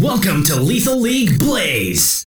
Welcome to Lethal League Blaze!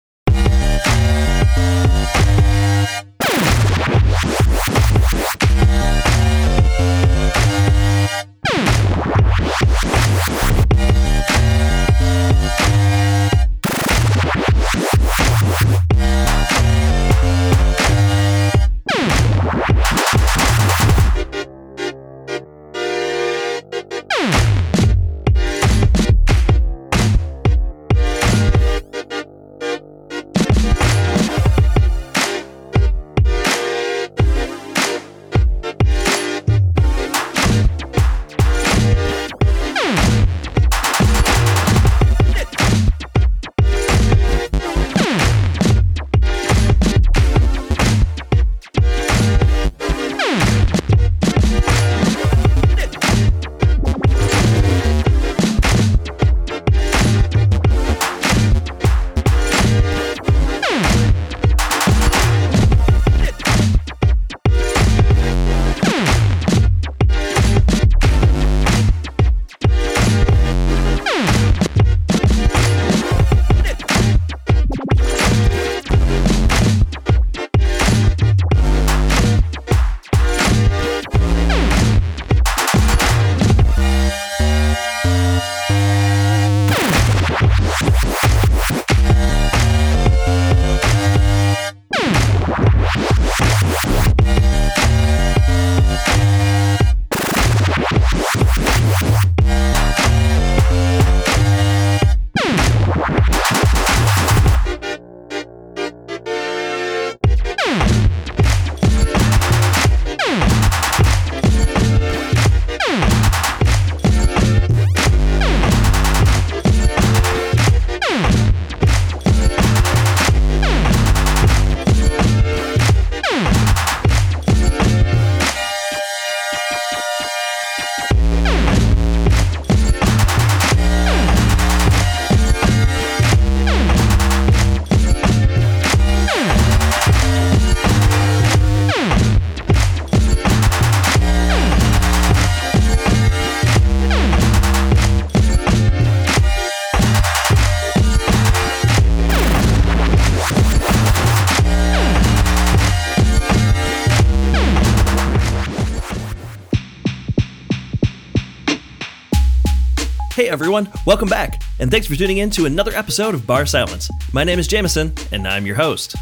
Everyone, welcome back, and thanks for tuning in to another episode of barSILENCE. My name is Jameson, and I'm your host.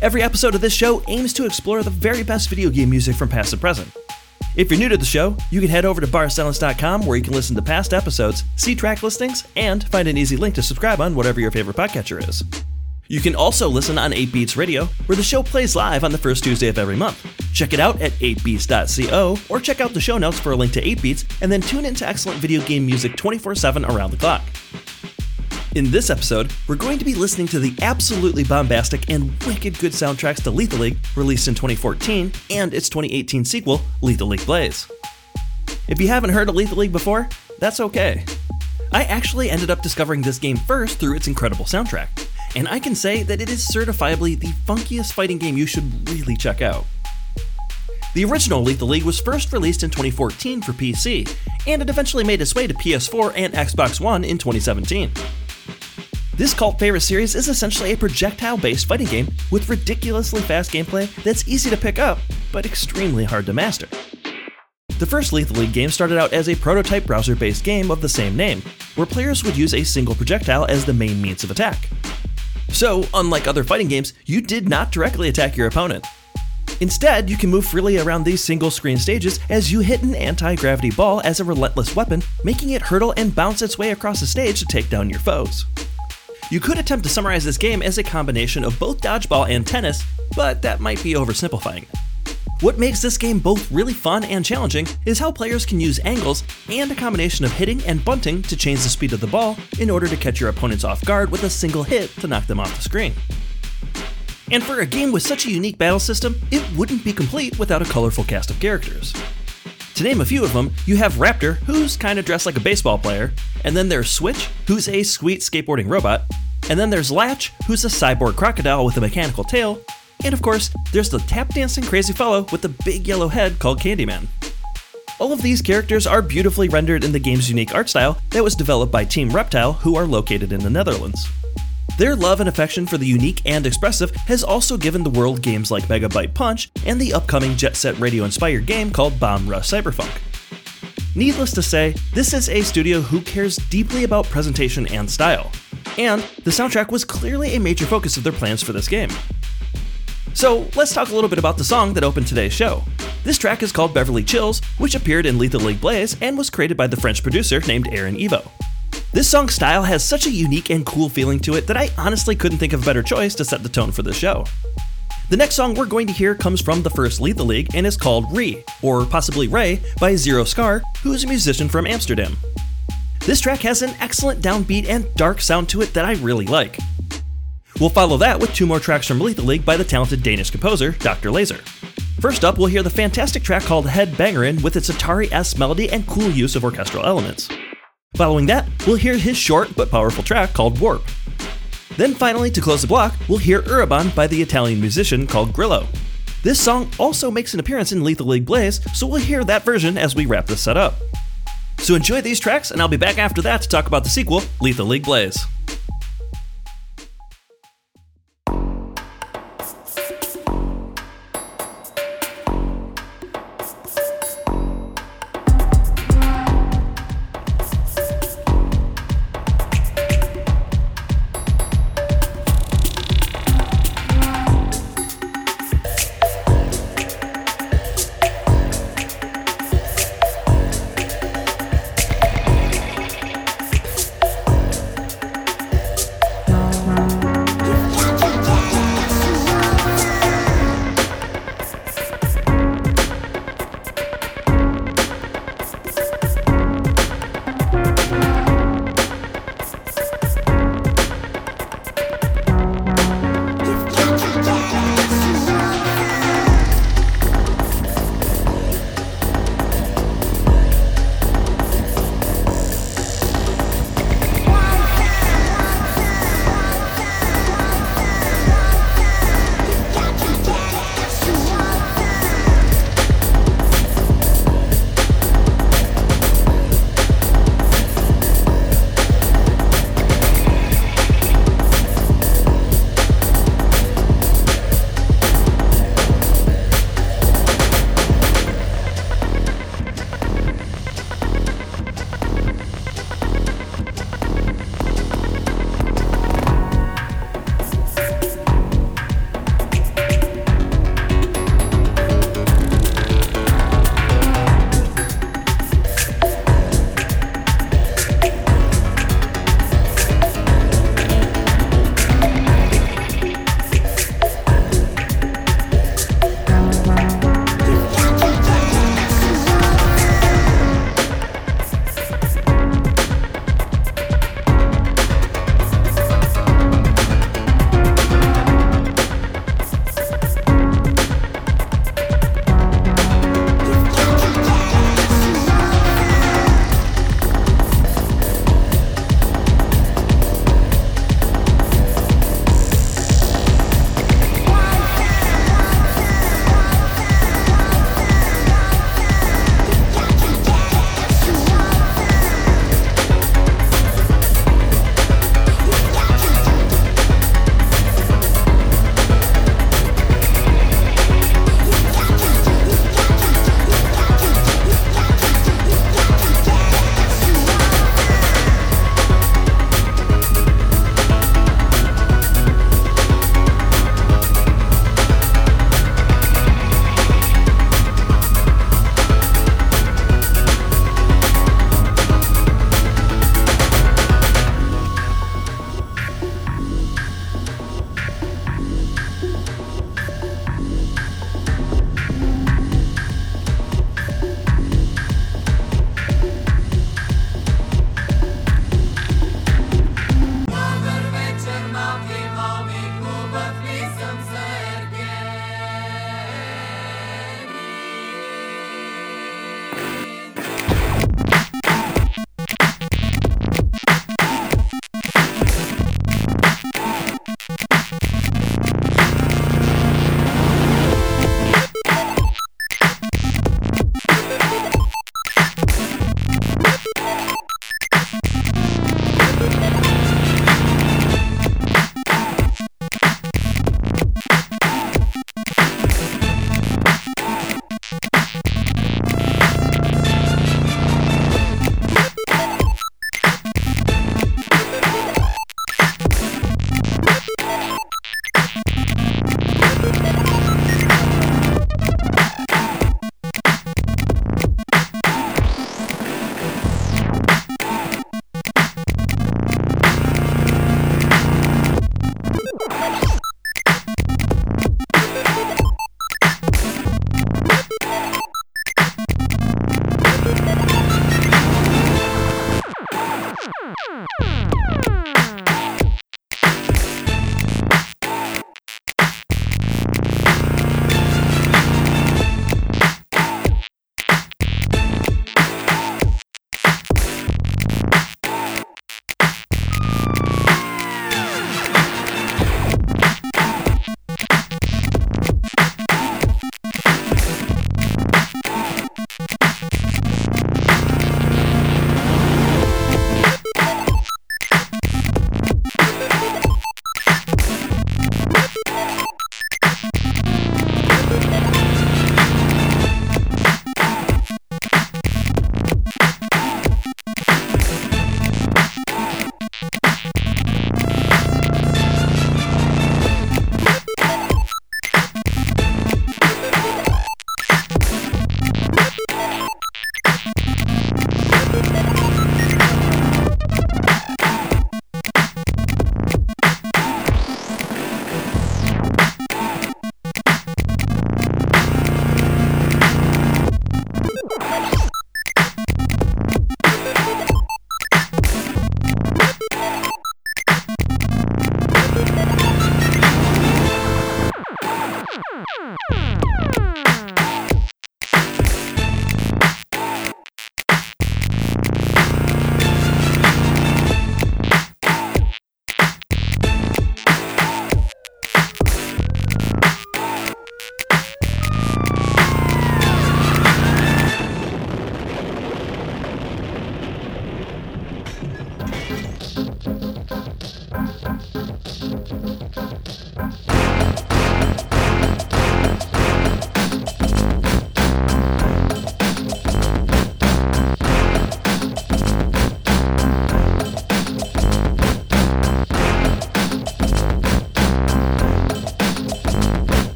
Every episode of this show aims to explore the very best video game music from past and present. If you're new to the show, you can head over to barsilence.com where you can listen to past episodes, see track listings, and find an easy link to subscribe on whatever your favorite podcatcher is. You can also listen on 8beats Radio, where the show plays live on the first Tuesday of every month. Check it out at 8beats.co, or check out the show notes for a link to 8beats, and then tune into excellent video game music 24 7 around the clock. In this episode, we're going to be listening to the absolutely bombastic and wicked good soundtracks to Lethal League, released in 2014, and its 2018 sequel, Lethal League Blaze. If you haven't heard of Lethal League before, that's okay. I actually ended up discovering this game first through its incredible soundtrack, and I can say that it is certifiably the funkiest fighting game you should really check out. The original Lethal League was first released in 2014 for PC, and it eventually made its way to PS4 and Xbox One in 2017. This cult favorite series is essentially a projectile based fighting game with ridiculously fast gameplay that's easy to pick up, but extremely hard to master. The first Lethal League game started out as a prototype browser based game of the same name, where players would use a single projectile as the main means of attack. So, unlike other fighting games, you did not directly attack your opponent. Instead, you can move freely around these single screen stages as you hit an anti gravity ball as a relentless weapon, making it hurtle and bounce its way across the stage to take down your foes. You could attempt to summarize this game as a combination of both dodgeball and tennis, but that might be oversimplifying it. What makes this game both really fun and challenging is how players can use angles and a combination of hitting and bunting to change the speed of the ball in order to catch your opponents off guard with a single hit to knock them off the screen. And for a game with such a unique battle system, it wouldn't be complete without a colorful cast of characters. To name a few of them, you have Raptor, who's kinda dressed like a baseball player, and then there's Switch, who's a sweet skateboarding robot, and then there's Latch, who's a cyborg crocodile with a mechanical tail, and of course, there's the tap dancing crazy fellow with the big yellow head called Candyman. All of these characters are beautifully rendered in the game's unique art style that was developed by Team Reptile, who are located in the Netherlands. Their love and affection for the unique and expressive has also given the world games like Megabyte Punch and the upcoming Jet Set Radio inspired game called Bomb Rush Cyberfunk. Needless to say, this is a studio who cares deeply about presentation and style, and the soundtrack was clearly a major focus of their plans for this game. So, let's talk a little bit about the song that opened today's show. This track is called Beverly Chills, which appeared in Lethal League Blaze and was created by the French producer named Aaron Evo. This song's style has such a unique and cool feeling to it that I honestly couldn't think of a better choice to set the tone for the show. The next song we're going to hear comes from the first Lethal League and is called Re, or possibly Ray, by Zeroscar, who is a musician from Amsterdam. This track has an excellent downbeat and dark sound to it that I really like. We'll follow that with two more tracks from Lethal League by the talented Danish composer, Dr. Lazer. First up, we'll hear the fantastic track called Headbangeren with its Atari S melody and cool use of orchestral elements. Following that, we'll hear his short but powerful track called Warp. Then finally, to close the block, we'll hear Urabon by the Italian musician called Grillo. This song also makes an appearance in Lethal League Blaze, so we'll hear that version as we wrap this set up. So enjoy these tracks, and I'll be back after that to talk about the sequel, Lethal League Blaze.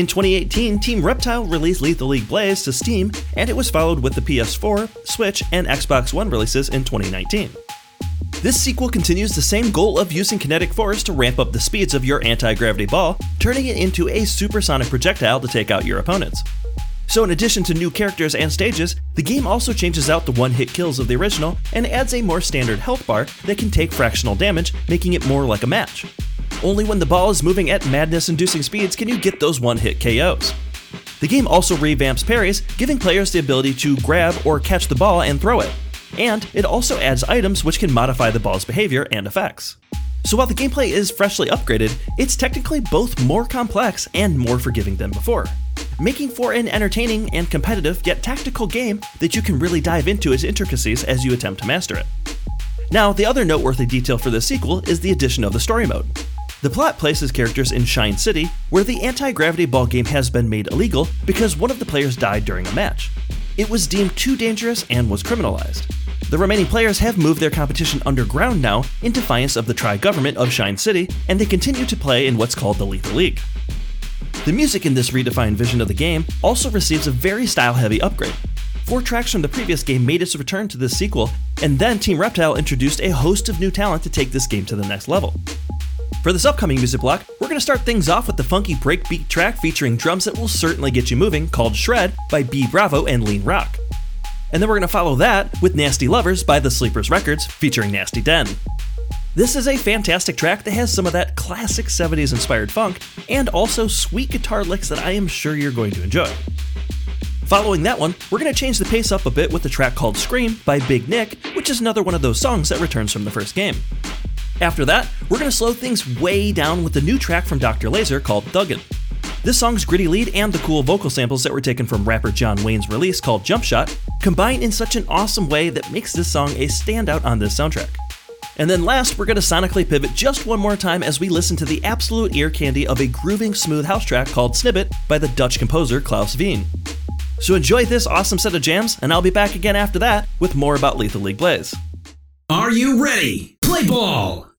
In 2018, Team Reptile released Lethal League Blaze to Steam, and it was followed with the PS4, Switch, and Xbox One releases in 2019. This sequel continues the same goal of using kinetic force to ramp up the speeds of your anti gravity ball, turning it into a supersonic projectile to take out your opponents. So, in addition to new characters and stages, the game also changes out the one hit kills of the original and adds a more standard health bar that can take fractional damage, making it more like a match. Only when the ball is moving at madness inducing speeds can you get those one hit KOs. The game also revamps parries, giving players the ability to grab or catch the ball and throw it. And it also adds items which can modify the ball's behavior and effects. So while the gameplay is freshly upgraded, it's technically both more complex and more forgiving than before, making for an entertaining and competitive yet tactical game that you can really dive into its intricacies as you attempt to master it. Now, the other noteworthy detail for this sequel is the addition of the story mode. The plot places characters in Shine City, where the anti gravity ball game has been made illegal because one of the players died during a match. It was deemed too dangerous and was criminalized. The remaining players have moved their competition underground now in defiance of the tri government of Shine City, and they continue to play in what's called the Lethal League. The music in this redefined vision of the game also receives a very style heavy upgrade. Four tracks from the previous game made its return to this sequel, and then Team Reptile introduced a host of new talent to take this game to the next level. For this upcoming music block, we're going to start things off with the funky breakbeat track featuring drums that will certainly get you moving called Shred by B Bravo and Lean Rock. And then we're going to follow that with Nasty Lovers by The Sleepers Recordz featuring Nasty Den. This is a fantastic track that has some of that classic 70s inspired funk and also sweet guitar licks that I am sure you're going to enjoy. Following that one, we're going to change the pace up a bit with a track called Scream by Bignic, which is another one of those songs that returns from the first game. After that, we're going to slow things way down with a new track from Dr. Lazer called Thuggin'. This song's gritty lead and the cool vocal samples that were taken from rapper John Wayne's release called Jump Shot combine in such an awesome way that makes this song a standout on this soundtrack. And then last, we're going to sonically pivot just one more time as we listen to the absolute ear candy of a grooving smooth house track called Snibbit by the Dutch composer Klaus Veen. So enjoy this awesome set of jams, and I'll be back again after that with more about Lethal League Blaze. Are you ready? Play ball!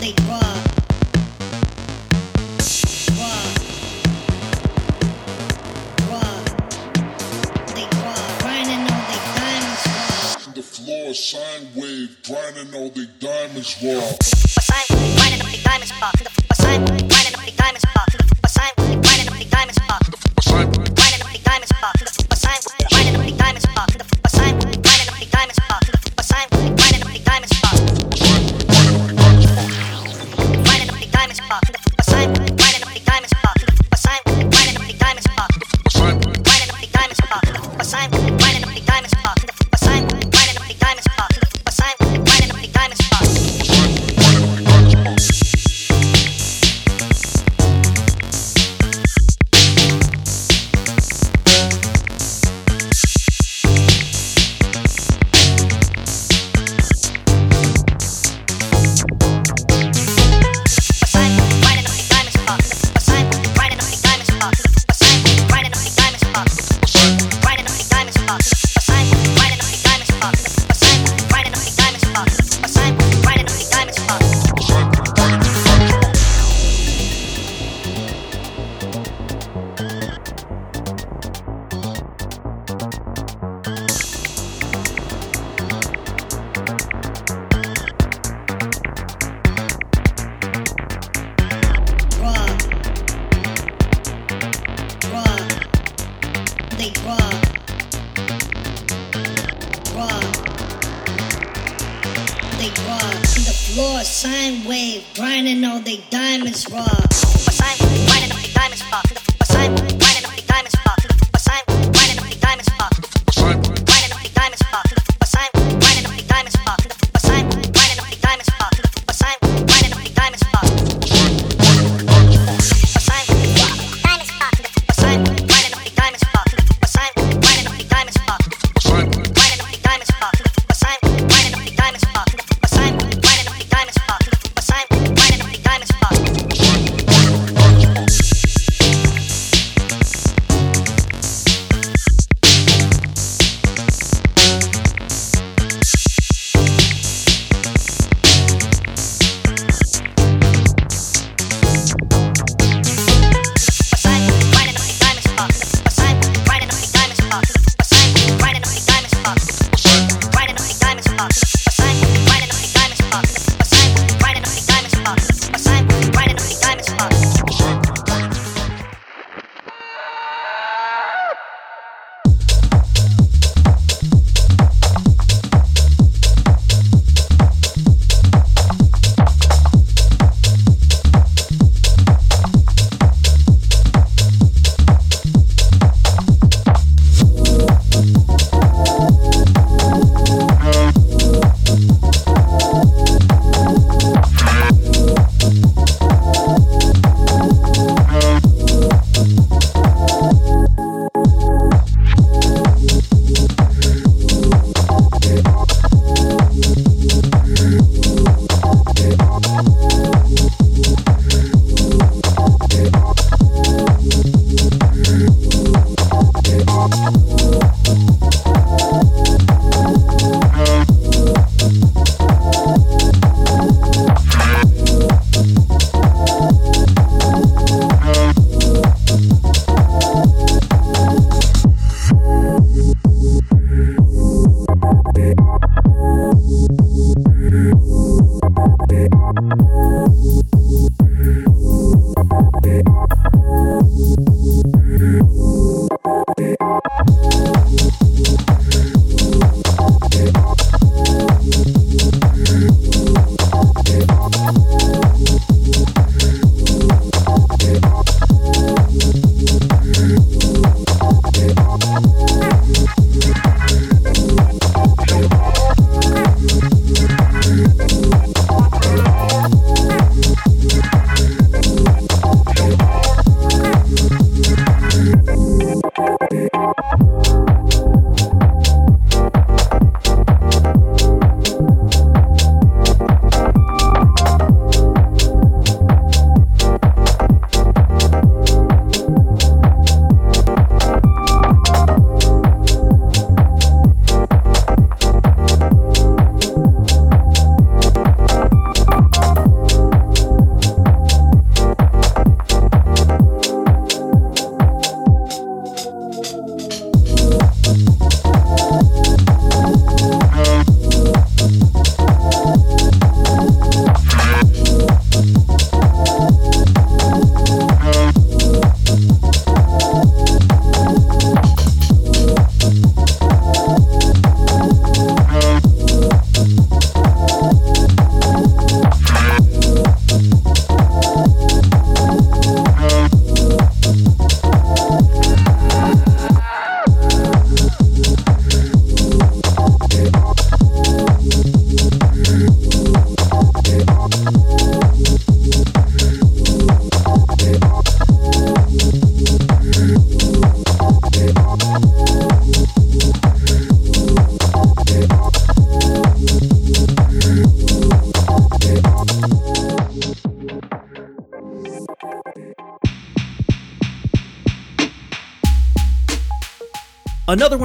They. They rock. Grinding all they diamonds rock. The floor, sine wave, grinding all the diamonds raw. rock,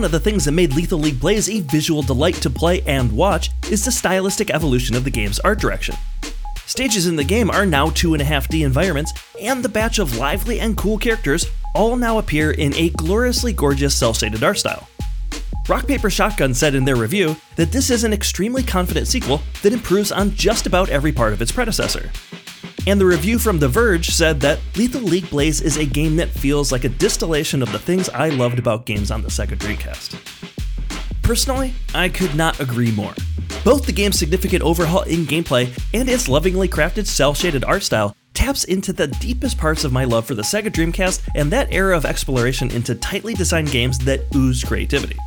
one of the things that made Lethal League Blaze a visual delight to play and watch is the stylistic evolution of the game's art direction. Stages in the game are now 2.5D environments, and the batch of lively and cool characters all now appear in a gloriously gorgeous cel shaded art style. Rock Paper Shotgun said in their review that this is an extremely confident sequel that improves on just about every part of its predecessor. And the review from The Verge said that Lethal League Blaze is a game that feels like a distillation of the things I loved about games on the Sega Dreamcast. Personally, I could not agree more. Both the game's significant overhaul in gameplay and its lovingly crafted cel shaded art style taps into the deepest parts of my love for the Sega Dreamcast and that era of exploration into tightly designed games that ooze creativity.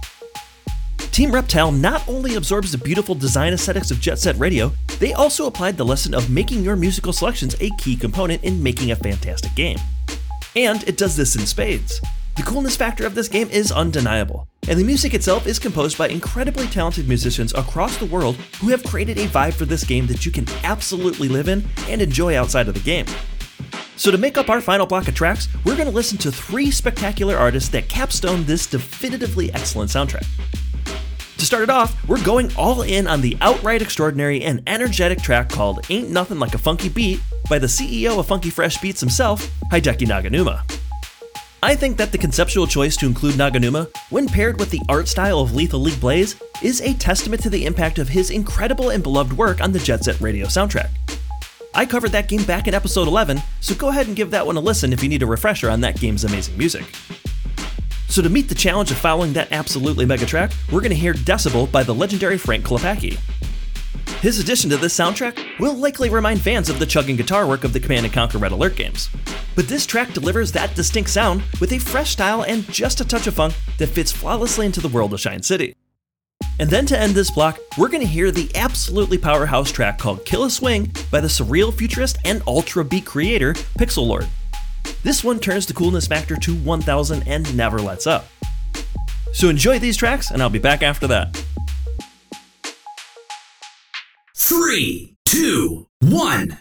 Team Reptile not only absorbs the beautiful design aesthetics of Jet Set Radio, they also applied the lesson of making your musical selections a key component in making a fantastic game. And it does this in spades. The coolness factor of this game is undeniable, and the music itself is composed by incredibly talented musicians across the world who have created a vibe for this game that you can absolutely live in and enjoy outside of the game. So, to make up our final block of tracks, we're going to listen to three spectacular artists that capstone this definitively excellent soundtrack. To start it off, we're going all in on the outright extraordinary and energetic track called Ain't Nothing Like a Funky Beat by the CEO of Funky Fresh Beats himself, Hideki Naganuma. I think that the conceptual choice to include Naganuma, when paired with the art style of Lethal League Blaze, is a testament to the impact of his incredible and beloved work on the Jet Set Radio soundtrack. I covered that game back in episode 11, so go ahead and give that one a listen if you need a refresher on that game's amazing music. So to meet the challenge of following that absolutely mega track, we're going to hear Decibel by the legendary Frank Klepacki. His addition to this soundtrack will likely remind fans of the chugging guitar work of the Command & Conquer Red Alert games. But this track delivers that distinct sound with a fresh style and just a touch of funk that fits flawlessly into the world of Shine City. And then to end this block, we're going to hear the absolutely powerhouse track called Killa Swing by the surreal futurist and ultra beat creator Pixelord. This one turns the coolness factor to 1000 and never lets up. So enjoy these tracks, and I'll be back after that. Three, two, one.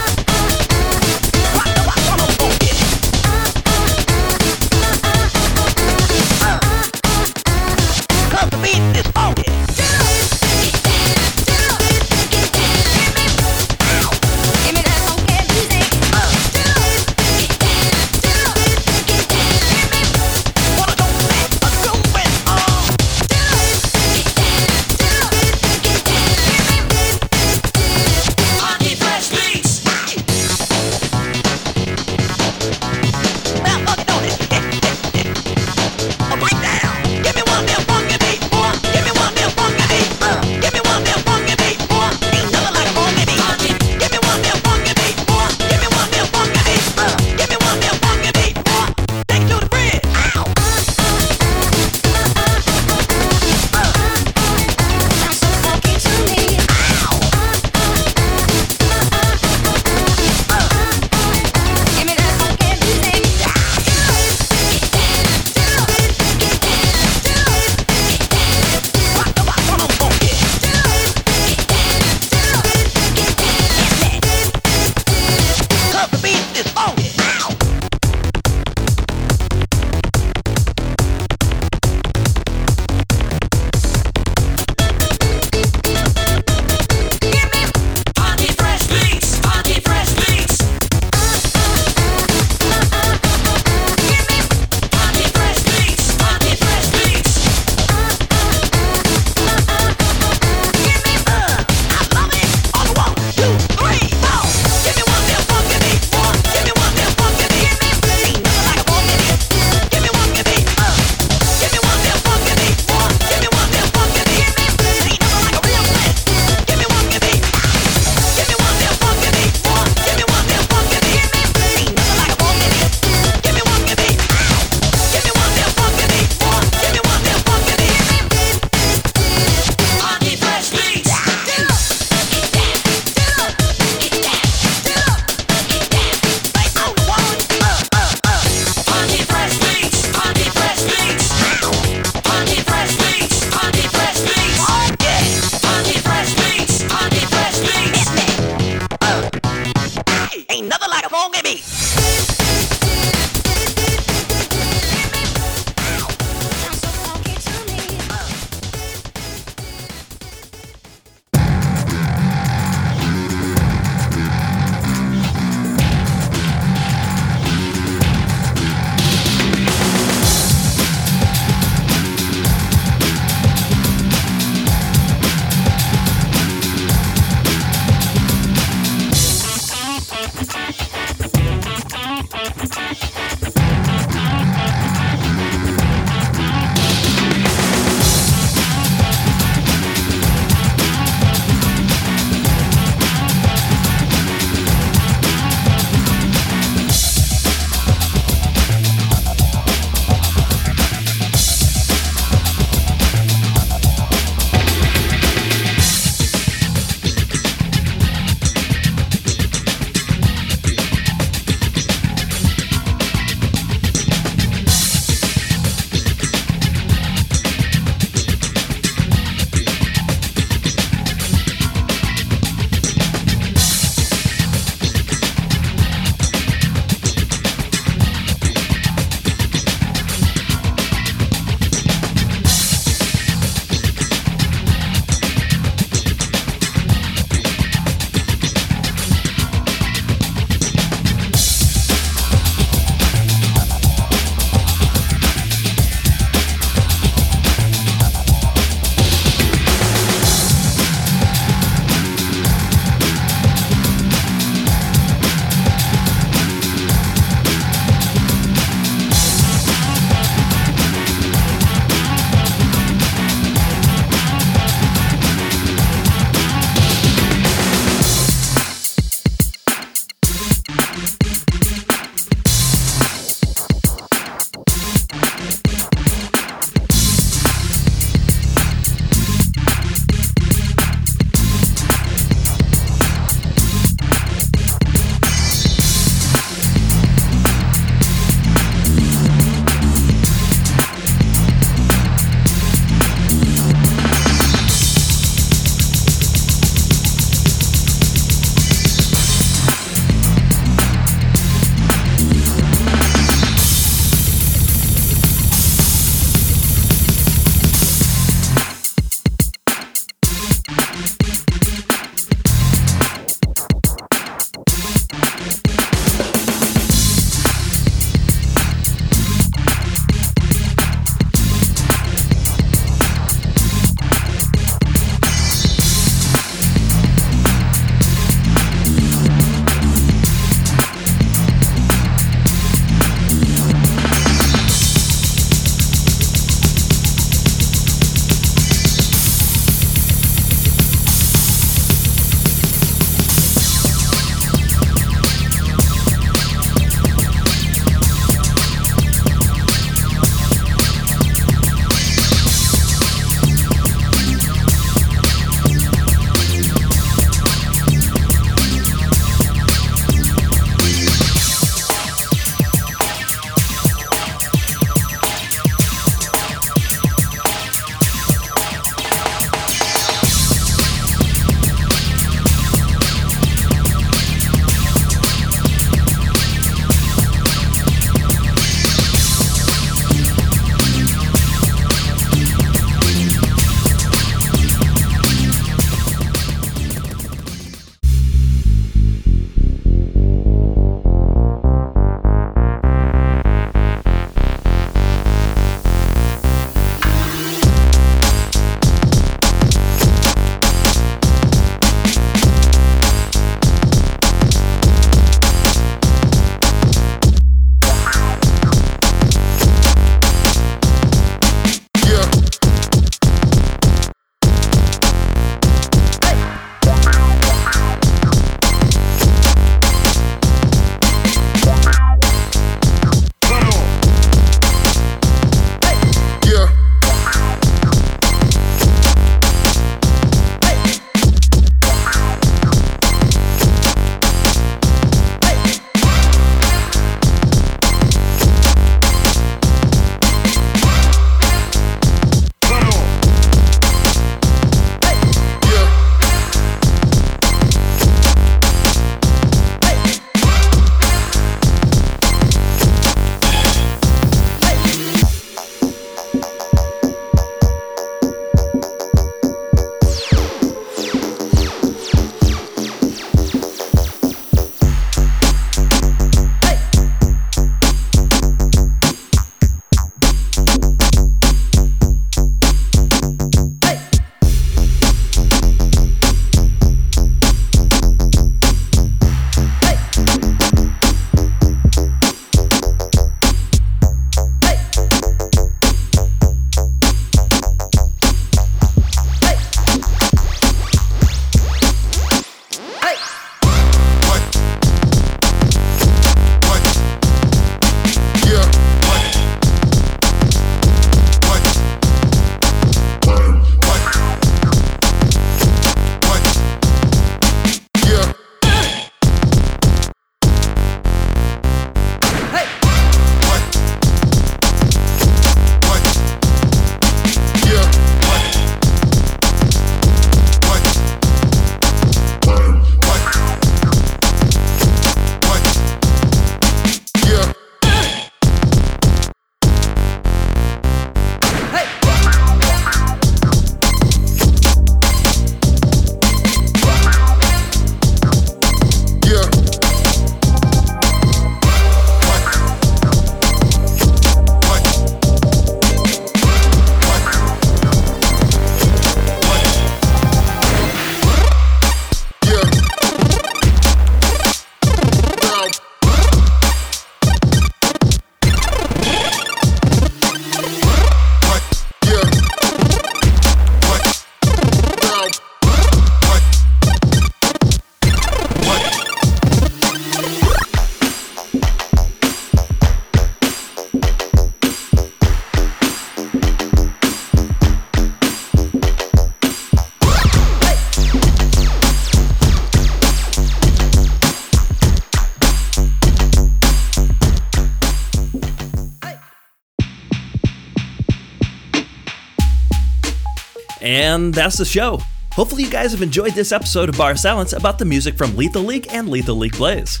And that's the show. Hopefully, you guys have enjoyed this episode of barSILENCE about the music from Lethal League and Lethal League Blaze.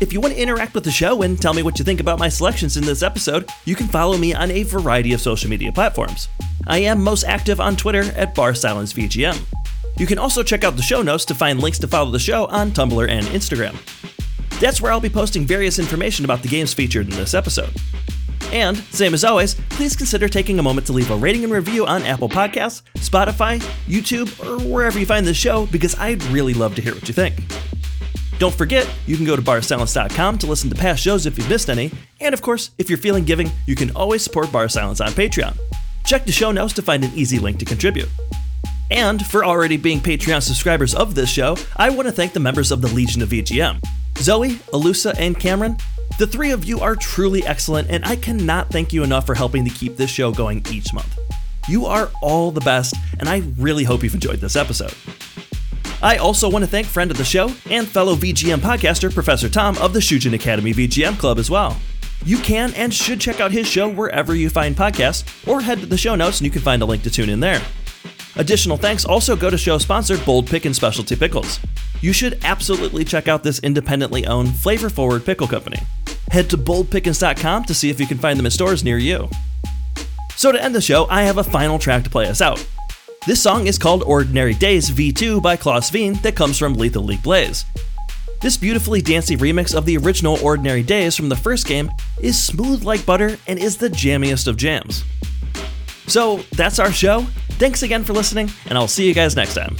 If you want to interact with the show and tell me what you think about my selections in this episode, you can follow me on a variety of social media platforms. I am most active on Twitter at barSILENCE VGM. You can also check out the show notes to find links to follow the show on Tumblr and Instagram. That's where I'll be posting various information about the games featured in this episode. And, same as always, please consider taking a moment to leave a rating and review on Apple Podcasts, Spotify, YouTube, or wherever you find this show because I'd really love to hear what you think. Don't forget, you can go to barsilence.com to listen to past shows if you've missed any, and of course, if you're feeling giving, you can always support barSILENCE on Patreon. Check the show notes to find an easy link to contribute. And for already being Patreon subscribers of this show, I want to thank the members of the Legion of EGM Zoe, Alusa, and Cameron. The three of you are truly excellent, and I cannot thank you enough for helping to keep this show going each month. You are all the best, and I really hope you've enjoyed this episode. I also want to thank friend of the show and fellow VGM podcaster Professor Tom of the Shujin Academy VGM Club as well. You can and should check out his show wherever you find podcasts, or head to the show notes and you can find a link to tune in there. Additional thanks also go to show sponsor Bold Pick and Specialty Pickles. You should absolutely check out this independently owned, flavor forward pickle company. Head to boldpickens.com to see if you can find them in stores near you. So, to end the show, I have a final track to play us out. This song is called Ordinary Days V2 by Klaus Veen that comes from Lethal League Blaze. This beautifully dancey remix of the original Ordinary Days from the first game is smooth like butter and is the jammiest of jams. So, that's our show. Thanks again for listening, and I'll see you guys next time.